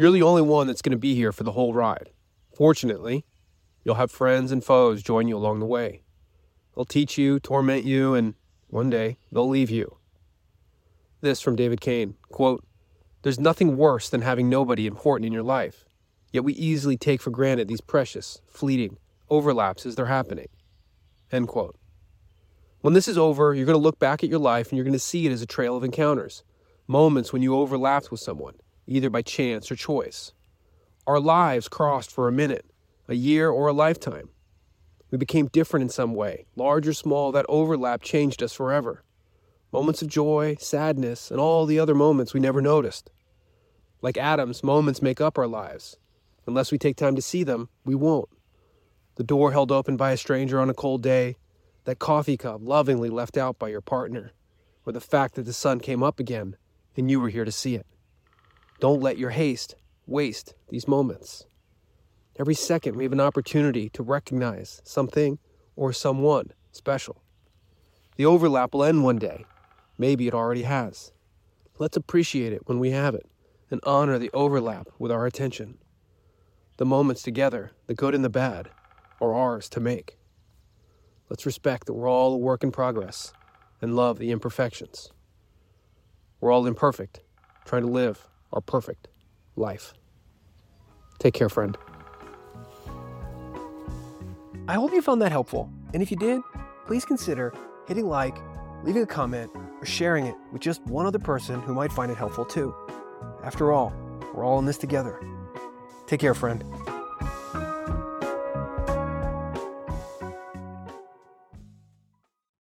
You're the only one that's going to be here for the whole ride. Fortunately, you'll have friends and foes join you along the way. They'll teach you, torment you, and one day they'll leave you. This from David Cain quote, There's nothing worse than having nobody important in your life, yet we easily take for granted these precious, fleeting overlaps as they're happening. End quote. When this is over, you're going to look back at your life and you're going to see it as a trail of encounters, moments when you overlapped with someone, either by chance or choice. Our lives crossed for a minute, a year, or a lifetime. We became different in some way, large or small, that overlap changed us forever. Moments of joy, sadness, and all the other moments we never noticed. Like atoms, moments make up our lives. Unless we take time to see them, we won't. The door held open by a stranger on a cold day, that coffee cup lovingly left out by your partner, or the fact that the sun came up again and you were here to see it. Don't let your haste waste these moments. Every second, we have an opportunity to recognize something or someone special. The overlap will end one day. Maybe it already has. Let's appreciate it when we have it and honor the overlap with our attention. The moments together, the good and the bad, are ours to make. Let's respect that we're all a work in progress and love the imperfections. We're all imperfect, trying to live our perfect life. Take care, friend. I hope you found that helpful. And if you did, please consider hitting like, leaving a comment, or sharing it with just one other person who might find it helpful too. After all, we're all in this together. Take care, friend.